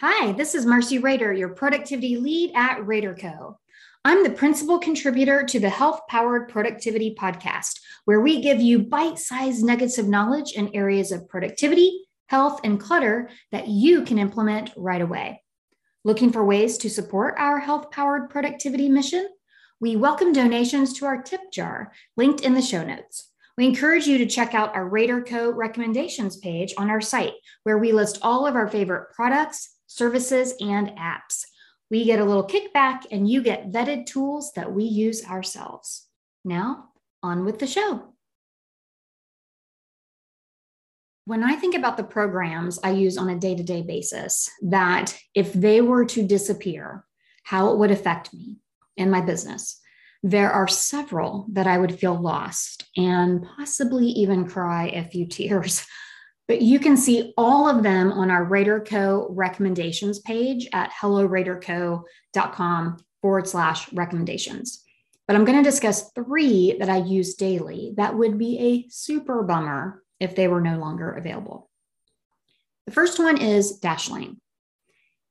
Hi, this is Marcy Rader, your productivity lead at RaderCo. I'm the principal contributor to the Health Powered Productivity Podcast, where we give you bite sized nuggets of knowledge in areas of productivity, health, and clutter that you can implement right away. Looking for ways to support our health powered productivity mission? We welcome donations to our tip jar, linked in the show notes. We encourage you to check out our RaderCo recommendations page on our site, where we list all of our favorite products, services, and apps. We get a little kickback, and you get vetted tools that we use ourselves. Now, on with the show. When I think about the programs I use on a day to day basis, that if they were to disappear, how it would affect me and my business, there are several that I would feel lost and possibly even cry a few tears but you can see all of them on our RaderCo recommendations page at helloraderco.com forward slash recommendations. But I'm going to discuss three that I use daily that would be a super bummer if they were no longer available. The first one is Dashlane.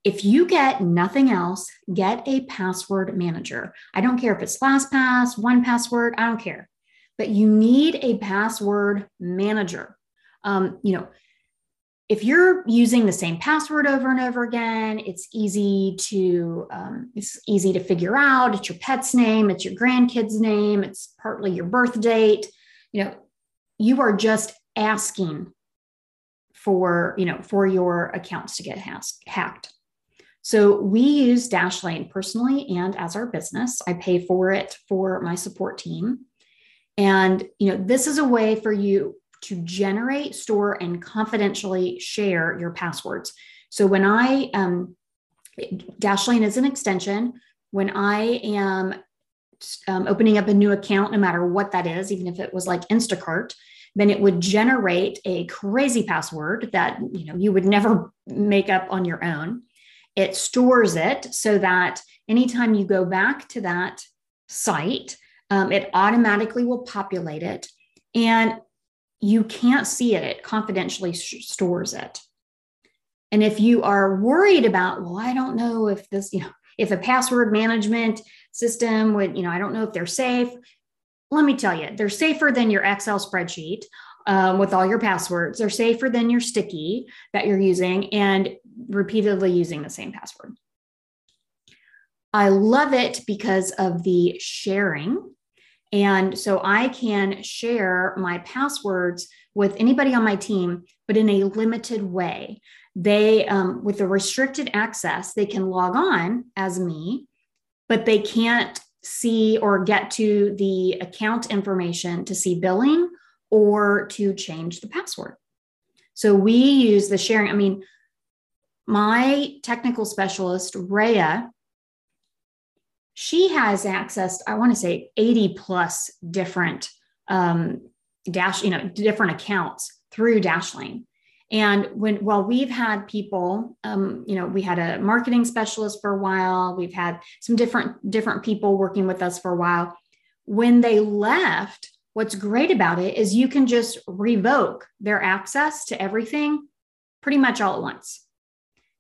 If you get nothing else, get a password manager. I don't care if it's LastPass, 1Password, I don't care. But you need a password manager um, you know, if you're using the same password over and over again, it's easy to um, it's easy to figure out. It's your pet's name, it's your grandkid's name, it's partly your birth date. You know, you are just asking for you know for your accounts to get has- hacked. So we use Dashlane personally and as our business. I pay for it for my support team. And you know, this is a way for you to generate, store, and confidentially share your passwords. So when I, um, Dashlane is an extension. When I am um, opening up a new account, no matter what that is, even if it was like Instacart, then it would generate a crazy password that you know you would never make up on your own. It stores it so that anytime you go back to that site, um, it automatically will populate it. And you can't see it, it confidentially stores it. And if you are worried about, well, I don't know if this, you know, if a password management system would, you know, I don't know if they're safe. Let me tell you, they're safer than your Excel spreadsheet um, with all your passwords. They're safer than your sticky that you're using and repeatedly using the same password. I love it because of the sharing and so I can share my passwords with anybody on my team, but in a limited way. They, um, with the restricted access, they can log on as me, but they can't see or get to the account information to see billing or to change the password. So we use the sharing. I mean, my technical specialist, Rhea, she has accessed, i want to say 80 plus different um, dash you know different accounts through dashlane. And when well we've had people um, you know we had a marketing specialist for a while we've had some different different people working with us for a while when they left what's great about it is you can just revoke their access to everything pretty much all at once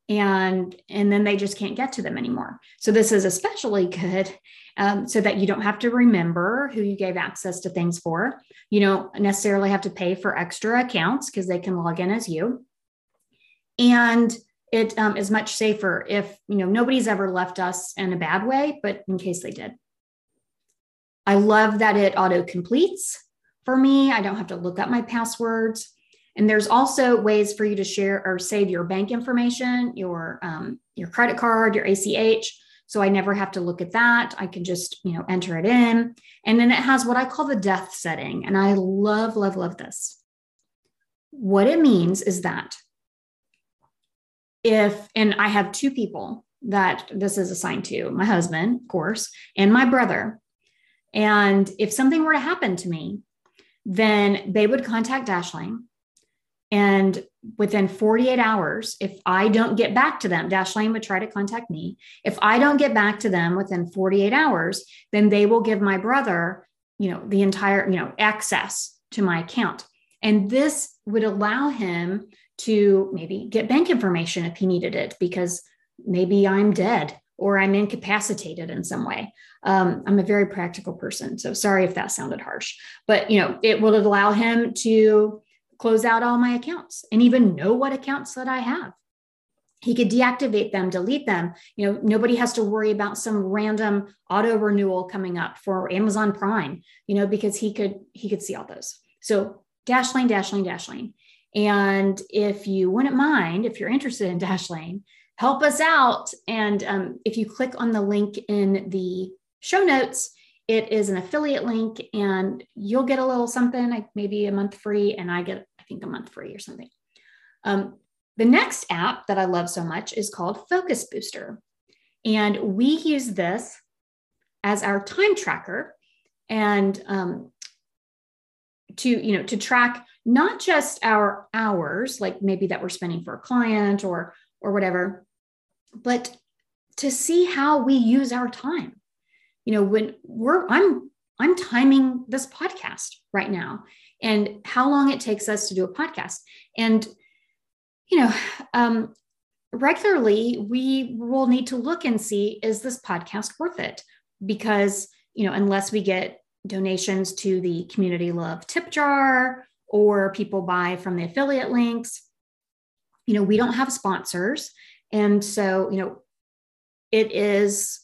and and then they just can't get to them anymore. So this is especially good um, so that you don't have to remember who you gave access to things for. You don't necessarily have to pay for extra accounts because they can log in as you. And it um, is much safer if you know nobody's ever left us in a bad way but in case they did. I love that it auto completes for me. I don't have to look up my passwords and there's also ways for you to share or save your bank information, your um, your credit card, your ACH. So I never have to look at that. I can just you know enter it in, and then it has what I call the death setting, and I love love love this. What it means is that if and I have two people that this is assigned to, my husband, of course, and my brother. And if something were to happen to me, then they would contact Dashlane and within 48 hours, if I don't get back to them, Dashlane would try to contact me. If I don't get back to them within 48 hours, then they will give my brother, you know, the entire, you know, access to my account. And this would allow him to maybe get bank information if he needed it because maybe I'm dead or I'm incapacitated in some way. Um, I'm a very practical person, so sorry if that sounded harsh, but you know, it will allow him to close out all my accounts and even know what accounts that I have. He could deactivate them, delete them. You know, nobody has to worry about some random auto renewal coming up for Amazon Prime, you know, because he could he could see all those. So Dashlane, Dashlane, Dashlane. And if you wouldn't mind, if you're interested in Dashlane, help us out. And um, if you click on the link in the show notes, it is an affiliate link and you'll get a little something, like maybe a month free, and I get, I think, a month free or something. Um, the next app that I love so much is called Focus Booster. And we use this as our time tracker and um, to, you know, to track not just our hours, like maybe that we're spending for a client or or whatever, but to see how we use our time. You know, when we're I'm I'm timing this podcast right now and how long it takes us to do a podcast. And you know, um, regularly we will need to look and see is this podcast worth it? Because, you know, unless we get donations to the community love tip jar or people buy from the affiliate links, you know, we don't have sponsors. And so, you know, it is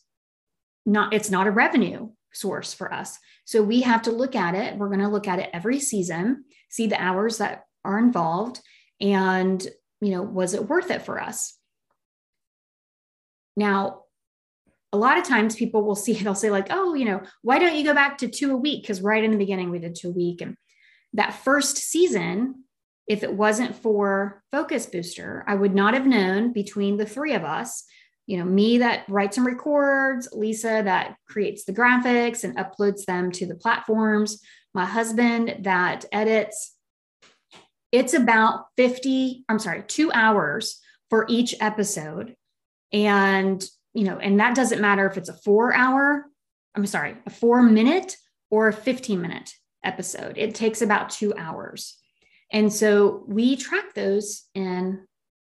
not, it's not a revenue source for us. So we have to look at it. We're going to look at it every season, see the hours that are involved, and you know, was it worth it for us? Now, a lot of times people will see, they'll say, like, oh, you know, why don't you go back to two a week? Because right in the beginning, we did two a week. And that first season, if it wasn't for Focus Booster, I would not have known between the three of us, you know, me that writes and records, Lisa that creates the graphics and uploads them to the platforms, my husband that edits it's about 50, I'm sorry, two hours for each episode. And, you know, and that doesn't matter if it's a four hour, I'm sorry, a four minute or a 15 minute episode. It takes about two hours. And so we track those in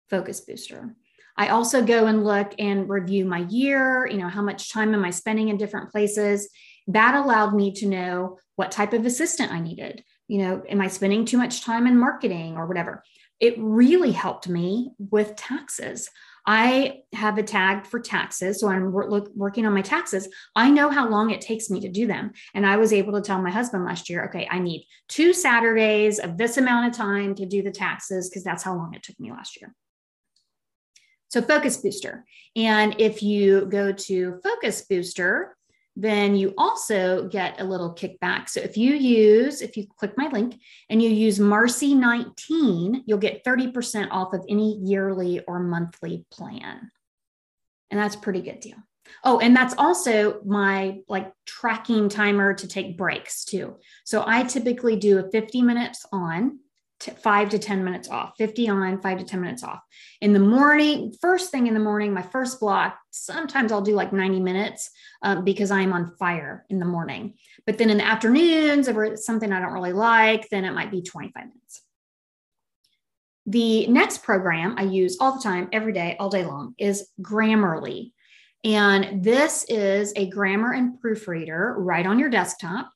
Focus Booster. I also go and look and review my year, you know, how much time am I spending in different places? That allowed me to know what type of assistant I needed you know, am I spending too much time in marketing or whatever? It really helped me with taxes. I have a tag for taxes. So I'm working on my taxes. I know how long it takes me to do them. And I was able to tell my husband last year, okay, I need two Saturdays of this amount of time to do the taxes because that's how long it took me last year. So Focus Booster. And if you go to Focus Booster, then you also get a little kickback. So if you use, if you click my link and you use Marcy 19, you'll get 30% off of any yearly or monthly plan. And that's pretty good deal. Oh, and that's also my like tracking timer to take breaks too. So I typically do a 50 minutes on, t- five to 10 minutes off, 50 on, five to 10 minutes off. In the morning, first thing in the morning, my first block, sometimes I'll do like 90 minutes um, because I'm on fire in the morning. But then in the afternoons, if it's something I don't really like, then it might be 25 minutes. The next program I use all the time, every day, all day long, is Grammarly. And this is a grammar and proofreader right on your desktop.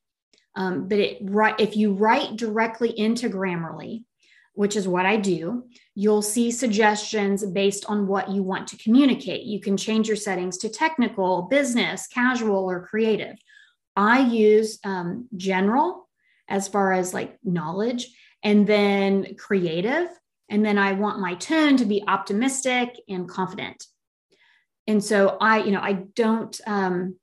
Um, but it, right, if you write directly into Grammarly, which is what I do, you'll see suggestions based on what you want to communicate. You can change your settings to technical, business, casual, or creative. I use um, general as far as like knowledge, and then creative. And then I want my tone to be optimistic and confident. And so I, you know, I don't, um,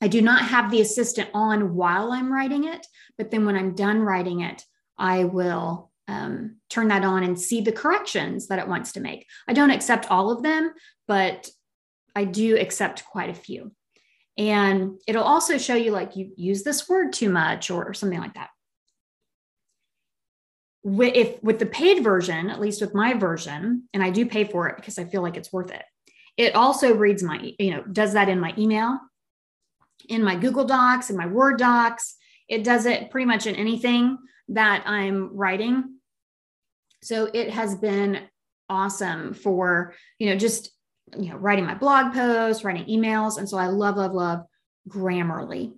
I do not have the assistant on while I'm writing it, but then when I'm done writing it, I will um, turn that on and see the corrections that it wants to make. I don't accept all of them, but I do accept quite a few. And it'll also show you like you use this word too much or, or something like that. With, if with the paid version, at least with my version, and I do pay for it because I feel like it's worth it. It also reads my, you know, does that in my email in my Google Docs, in my Word docs. It does it pretty much in anything that I'm writing. So it has been awesome for, you know, just, you know, writing my blog posts, writing emails. And so I love, love, love Grammarly.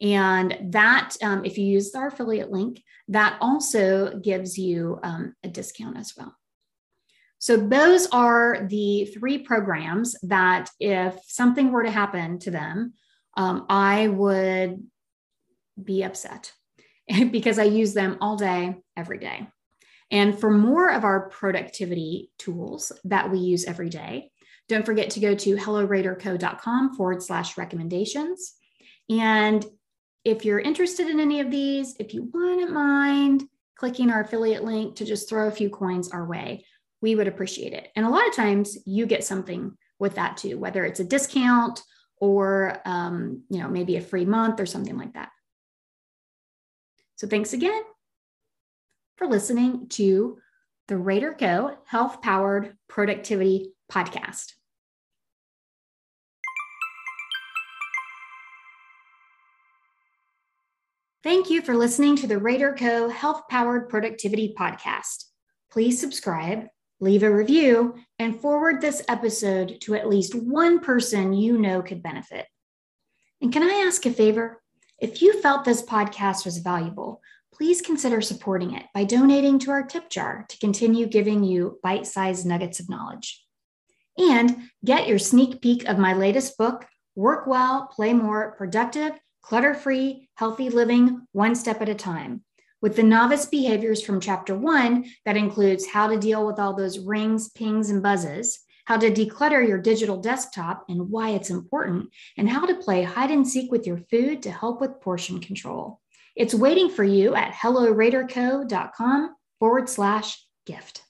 And that, um, if you use our affiliate link, that also gives you um, a discount as well. So, those are the three programs that, if something were to happen to them, um, I would be upset because I use them all day, every day. And for more of our productivity tools that we use every day, don't forget to go to helloraderco.com forward slash recommendations. And if you're interested in any of these, if you wouldn't mind clicking our affiliate link to just throw a few coins our way, we would appreciate it. And a lot of times you get something with that too, whether it's a discount or um, you know maybe a free month or something like that. So thanks again for listening to the RaderCo Health Powered Productivity Podcast. Thank you for listening to the RaderCo Health Powered Productivity Podcast. Please subscribe, leave a review, and forward this episode to at least one person you know could benefit. And can I ask a favor? If you felt this podcast was valuable, please consider supporting it by donating to our tip jar to continue giving you bite sized nuggets of knowledge. And get your sneak peek of my latest book, Work Well, Play More, Productive, Clutter Free, Healthy Living, One Step at a Time, with the novice behaviors from chapter one that includes how to deal with all those rings, pings, and buzzes, how to declutter your digital desktop and why it's important, and how to play hide and seek with your food to help with portion control. It's waiting for you at helloraderco.com forward slash gift.